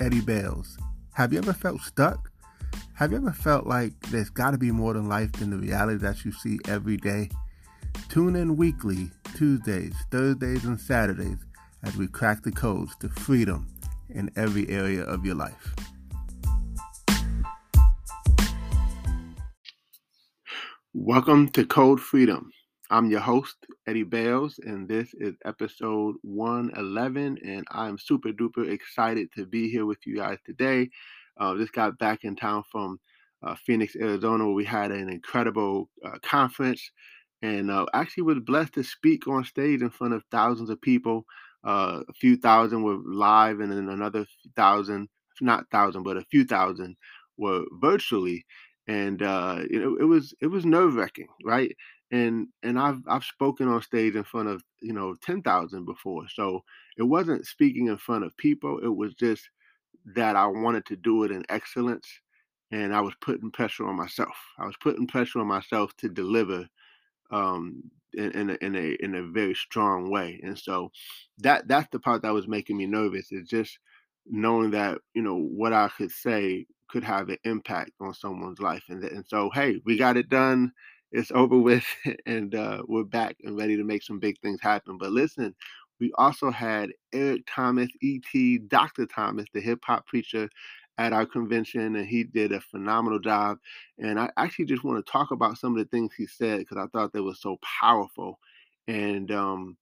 Eddie Bails. Have you ever felt stuck? Have you ever felt like there's got to be more than life than the reality that you see every day? Tune in weekly, Tuesdays, Thursdays, and Saturdays as we crack the codes to freedom in every area of your life. Welcome to Code Freedom. I'm your host, Eddie Bails, and this is episode 111. And I'm super duper excited to be here with you guys today. Uh, just got back in town from uh, Phoenix, Arizona, where we had an incredible uh, conference and uh, actually was blessed to speak on stage in front of thousands of people. Uh, a few thousand were live, and then another thousand, not thousand, but a few thousand were virtually and uh, you know it was it was nerve wracking, right? And and I've I've spoken on stage in front of you know ten thousand before, so it wasn't speaking in front of people. It was just that I wanted to do it in excellence, and I was putting pressure on myself. I was putting pressure on myself to deliver um, in, in a, in a in a very strong way, and so that that's the part that was making me nervous. Is just knowing that you know what I could say could have an impact on someone's life, and and so hey, we got it done it's over with and uh, we're back and ready to make some big things happen. But listen, we also had Eric Thomas, E.T., Dr. Thomas, the hip hop preacher at our convention, and he did a phenomenal job. And I actually just want to talk about some of the things he said because I thought they were so powerful. And um,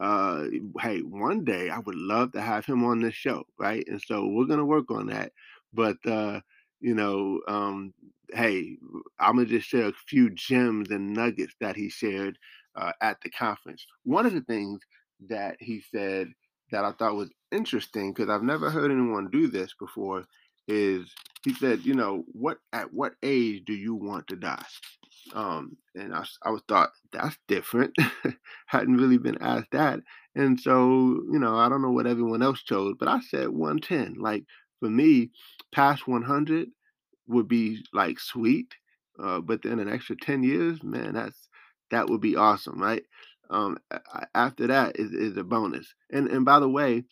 uh, hey, one day I would love to have him on this show, right? And so we're gonna work on that. But uh, you know, um, hey, I'm gonna just share a few gems and nuggets that he shared uh, at the conference. One of the things that he said that I thought was interesting because I've never heard anyone do this before is he said, you know, what at what age do you want to die? Um, and I, I was thought that's different. Hadn't really been asked that, and so you know, I don't know what everyone else chose, but I said 110. Like for me, past 100 would be like sweet, uh, but then an extra 10 years, man, that's that would be awesome, right? Um, after that is, is a bonus. And and by the way,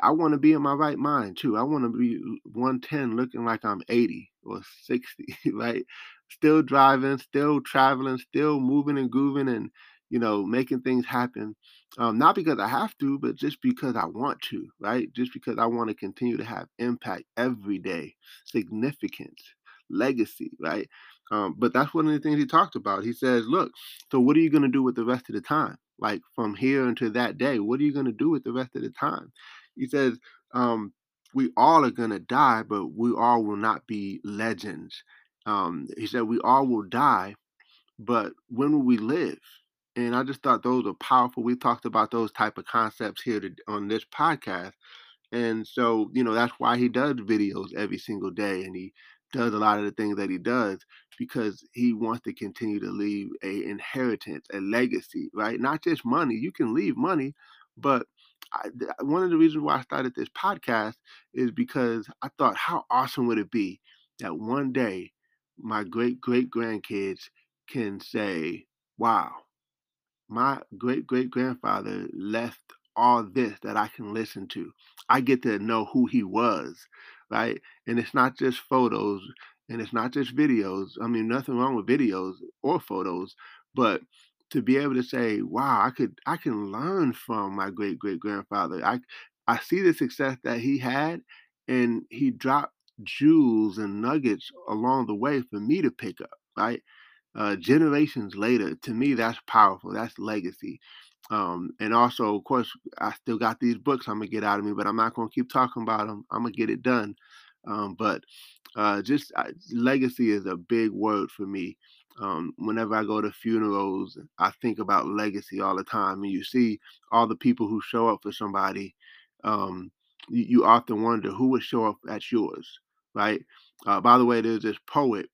I want to be in my right mind too. I want to be 110 looking like I'm 80 or 60, right? Still driving, still traveling, still moving and grooving and you know, making things happen. Um, not because I have to, but just because I want to, right? Just because I want to continue to have impact every day, significance, legacy, right? Um, but that's one of the things he talked about. He says, look, so what are you going to do with the rest of the time? Like from here until that day, what are you going to do with the rest of the time? He says, um, we all are going to die, but we all will not be legends. Um, he said, we all will die, but when will we live? And I just thought those are powerful. We talked about those type of concepts here to, on this podcast, and so you know that's why he does videos every single day, and he does a lot of the things that he does because he wants to continue to leave a inheritance, a legacy, right? Not just money. You can leave money, but I, one of the reasons why I started this podcast is because I thought, how awesome would it be that one day my great great grandkids can say, "Wow, my great great grandfather left all this that I can listen to. I get to know who he was, right? And it's not just photos and it's not just videos. I mean, nothing wrong with videos or photos, but to be able to say, "Wow, I could I can learn from my great great grandfather." I I see the success that he had, and he dropped jewels and nuggets along the way for me to pick up, right? Uh, generations later, to me, that's powerful. That's legacy. Um, and also, of course, I still got these books I'm gonna get out of me, but I'm not gonna keep talking about them. I'm gonna get it done. Um, but uh, just uh, legacy is a big word for me. Um, whenever I go to funerals, I think about legacy all the time. And you see all the people who show up for somebody. Um, you, you often wonder who would show up at yours, right? Uh, by the way, there's this poet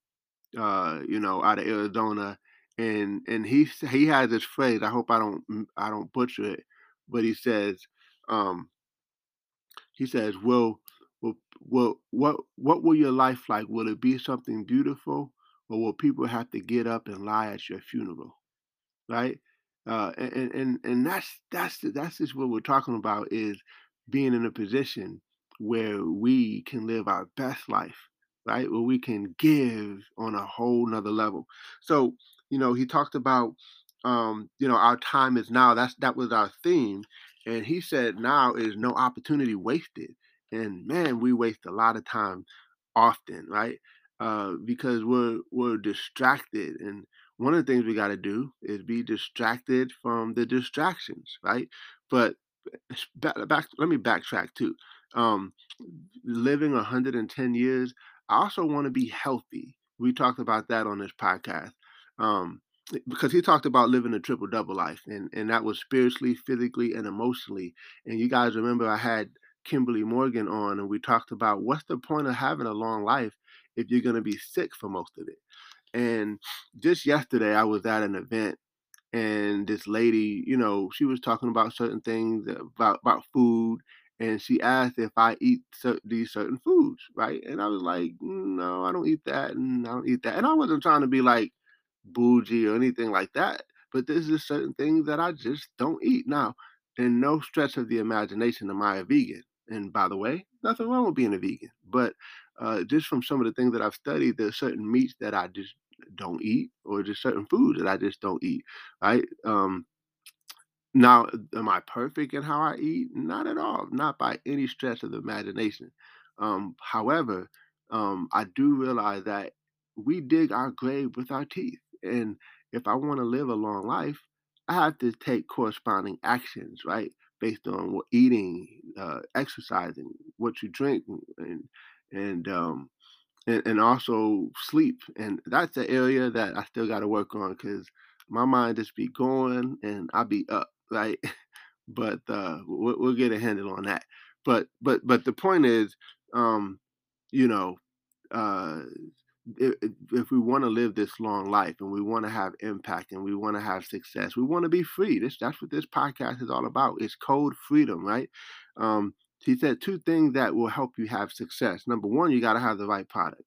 uh, you know, out of Arizona, and and he he has this phrase. I hope I don't I don't butcher it, but he says, um, he says, "Will will will what what will your life like? Will it be something beautiful, or will people have to get up and lie at your funeral?" right? Uh, and and and that's that's that's just what we're talking about is being in a position where we can live our best life, right? Where we can give on a whole nother level. So you know, he talked about um, you know our time is now. That's that was our theme, and he said now is no opportunity wasted. And man, we waste a lot of time often, right? Uh, because we're we're distracted and one of the things we got to do is be distracted from the distractions, right? But back, back let me backtrack too. Um, living 110 years, I also want to be healthy. We talked about that on this podcast. Um, because he talked about living a triple double life, and, and that was spiritually, physically, and emotionally. And you guys remember I had Kimberly Morgan on, and we talked about what's the point of having a long life if you're going to be sick for most of it. And just yesterday, I was at an event, and this lady, you know, she was talking about certain things about about food, and she asked if I eat these certain foods, right? And I was like, "Mm, no, I don't eat that, and I don't eat that. And I wasn't trying to be like bougie or anything like that, but there's just certain things that I just don't eat. Now, in no stretch of the imagination am I a vegan. And by the way, nothing wrong with being a vegan. But uh, just from some of the things that I've studied, there's certain meats that I just don't eat, or just certain foods that I just don't eat. Right? Um, now, am I perfect in how I eat? Not at all. Not by any stretch of the imagination. Um, however, um, I do realize that we dig our grave with our teeth. And if I want to live a long life, I have to take corresponding actions, right? Based on what eating, uh, exercising, what you drink, and and um, and, and also sleep. And that's the area that I still got to work on because my mind just be going and I be up, right? but uh, we'll, we'll get a handle on that. But but but the point is, um, you know, uh, if, if we want to live this long life and we want to have impact and we want to have success, we want to be free. This that's what this podcast is all about. It's code freedom, right? Um, he said two things that will help you have success. Number one, you got to have the right product,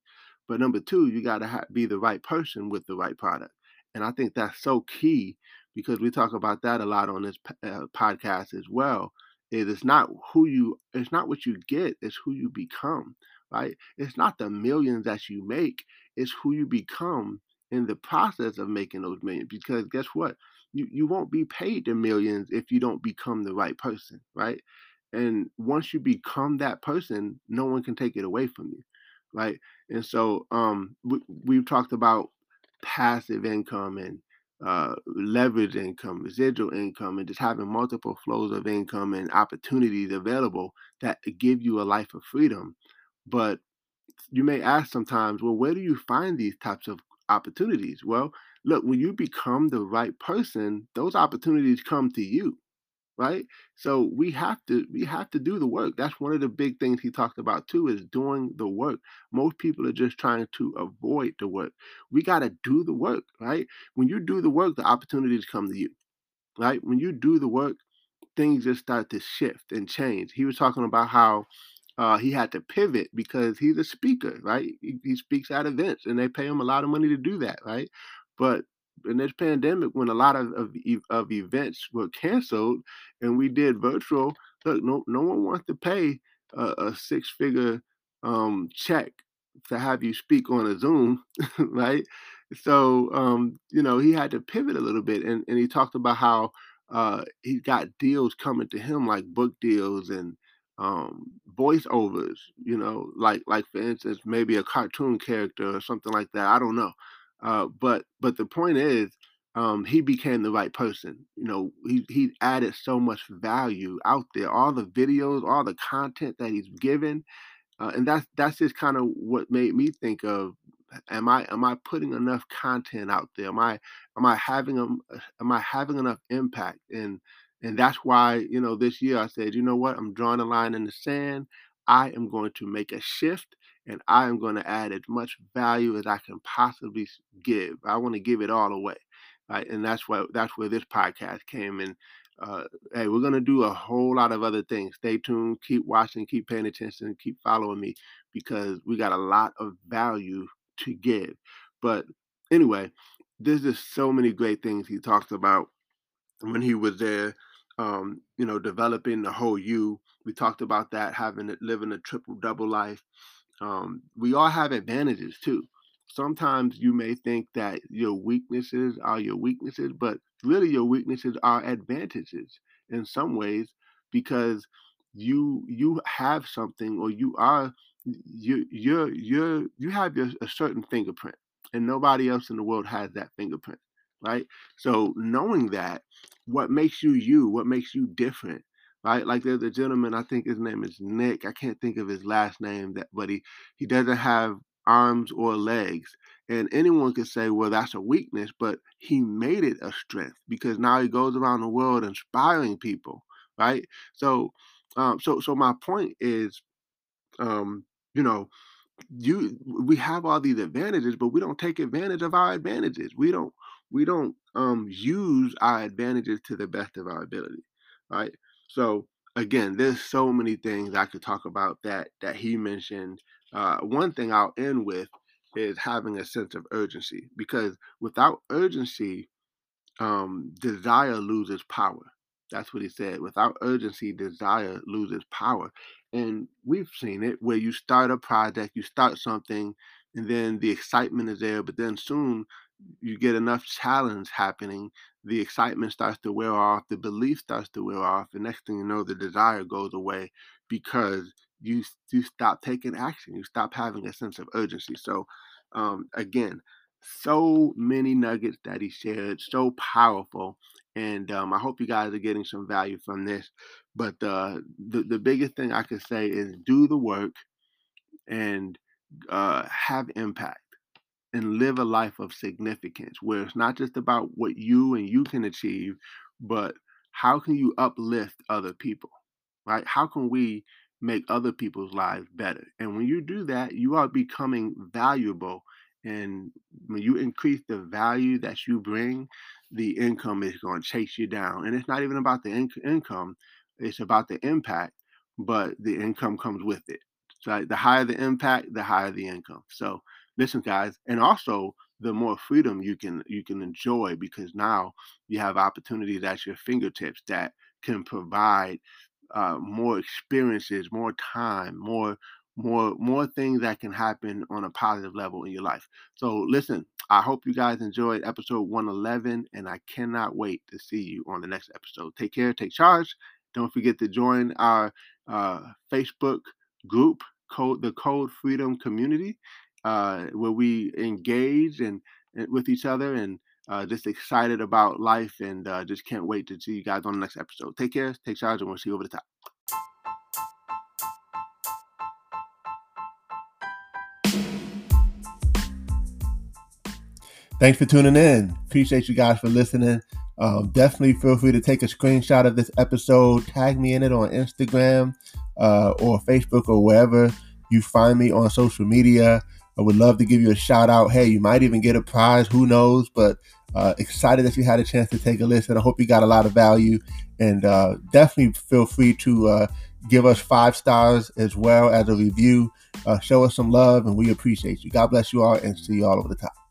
but number two, you got to ha- be the right person with the right product. And I think that's so key because we talk about that a lot on this uh, podcast as well. Is it's not who you, it's not what you get, it's who you become right? It's not the millions that you make, it's who you become in the process of making those millions. Because guess what? You you won't be paid the millions if you don't become the right person, right? And once you become that person, no one can take it away from you, right? And so um we, we've talked about passive income and uh, leverage income, residual income, and just having multiple flows of income and opportunities available that give you a life of freedom but you may ask sometimes, well, where do you find these types of opportunities? Well, look, when you become the right person, those opportunities come to you, right? So we have to we have to do the work. That's one of the big things he talked about too is doing the work. Most people are just trying to avoid the work. We got to do the work, right? When you do the work, the opportunities come to you, right? When you do the work, things just start to shift and change. He was talking about how uh, he had to pivot because he's a speaker, right? He, he speaks at events, and they pay him a lot of money to do that, right? But in this pandemic, when a lot of of, of events were canceled and we did virtual, look, no no one wants to pay a, a six figure um, check to have you speak on a Zoom, right? So um, you know he had to pivot a little bit, and and he talked about how uh, he got deals coming to him like book deals and um voiceovers you know like like for instance maybe a cartoon character or something like that i don't know Uh, but but the point is, um, he became the right person. You know, he he added so much value out there. All the videos, all the content that he's given, uh, and that's that's just kind of what made me think of am i am i putting enough content out there am i am i having a, am i having enough impact and and that's why you know this year i said you know what i'm drawing a line in the sand i am going to make a shift and i am going to add as much value as i can possibly give i want to give it all away right and that's why that's where this podcast came and uh, hey, we're gonna do a whole lot of other things. Stay tuned, keep watching, keep paying attention, keep following me because we got a lot of value to give. But anyway, there's just so many great things he talks about when he was there. Um, you know, developing the whole you. We talked about that, having it, living a triple double life. Um, we all have advantages too. Sometimes you may think that your weaknesses are your weaknesses, but really your weaknesses are advantages in some ways because you you have something or you are you you're you're you have your, a certain fingerprint and nobody else in the world has that fingerprint right? So knowing that what makes you you what makes you different right like there's a gentleman i think his name is nick i can't think of his last name that but he he doesn't have arms or legs. And anyone could say, well, that's a weakness, but he made it a strength because now he goes around the world inspiring people, right? So, um, so, so my point is, um, you know, you we have all these advantages, but we don't take advantage of our advantages. We don't we don't um use our advantages to the best of our ability, right? So again, there's so many things I could talk about that that he mentioned uh, one thing I'll end with is having a sense of urgency because without urgency, um, desire loses power. That's what he said. Without urgency, desire loses power. And we've seen it where you start a project, you start something, and then the excitement is there, but then soon you get enough challenge happening, the excitement starts to wear off, the belief starts to wear off, the next thing you know, the desire goes away because you you stop taking action. You stop having a sense of urgency. So, um, again, so many nuggets that he shared, so powerful, and um, I hope you guys are getting some value from this. But uh, the the biggest thing I could say is do the work and uh, have impact and live a life of significance where it's not just about what you and you can achieve, but how can you uplift other people, right? How can we make other people's lives better. And when you do that, you are becoming valuable. And when you increase the value that you bring, the income is going to chase you down. And it's not even about the in- income, it's about the impact, but the income comes with it. So the higher the impact, the higher the income. So listen, guys, and also the more freedom you can you can enjoy because now you have opportunities at your fingertips that can provide uh, more experiences, more time, more more more things that can happen on a positive level in your life. So listen, I hope you guys enjoyed episode 111 and I cannot wait to see you on the next episode. Take care, take charge. Don't forget to join our uh, Facebook group, code the Code Freedom Community, uh, where we engage and, and with each other and uh, just excited about life and uh, just can't wait to see you guys on the next episode. Take care, take charge, and we'll see you over the top. Thanks for tuning in. Appreciate you guys for listening. Um, definitely feel free to take a screenshot of this episode, tag me in it on Instagram uh, or Facebook or wherever you find me on social media. I would love to give you a shout out. Hey, you might even get a prize. Who knows? But uh, excited that you had a chance to take a listen. I hope you got a lot of value, and uh, definitely feel free to uh, give us five stars as well as a review. Uh, show us some love, and we appreciate you. God bless you all, and see you all over the top.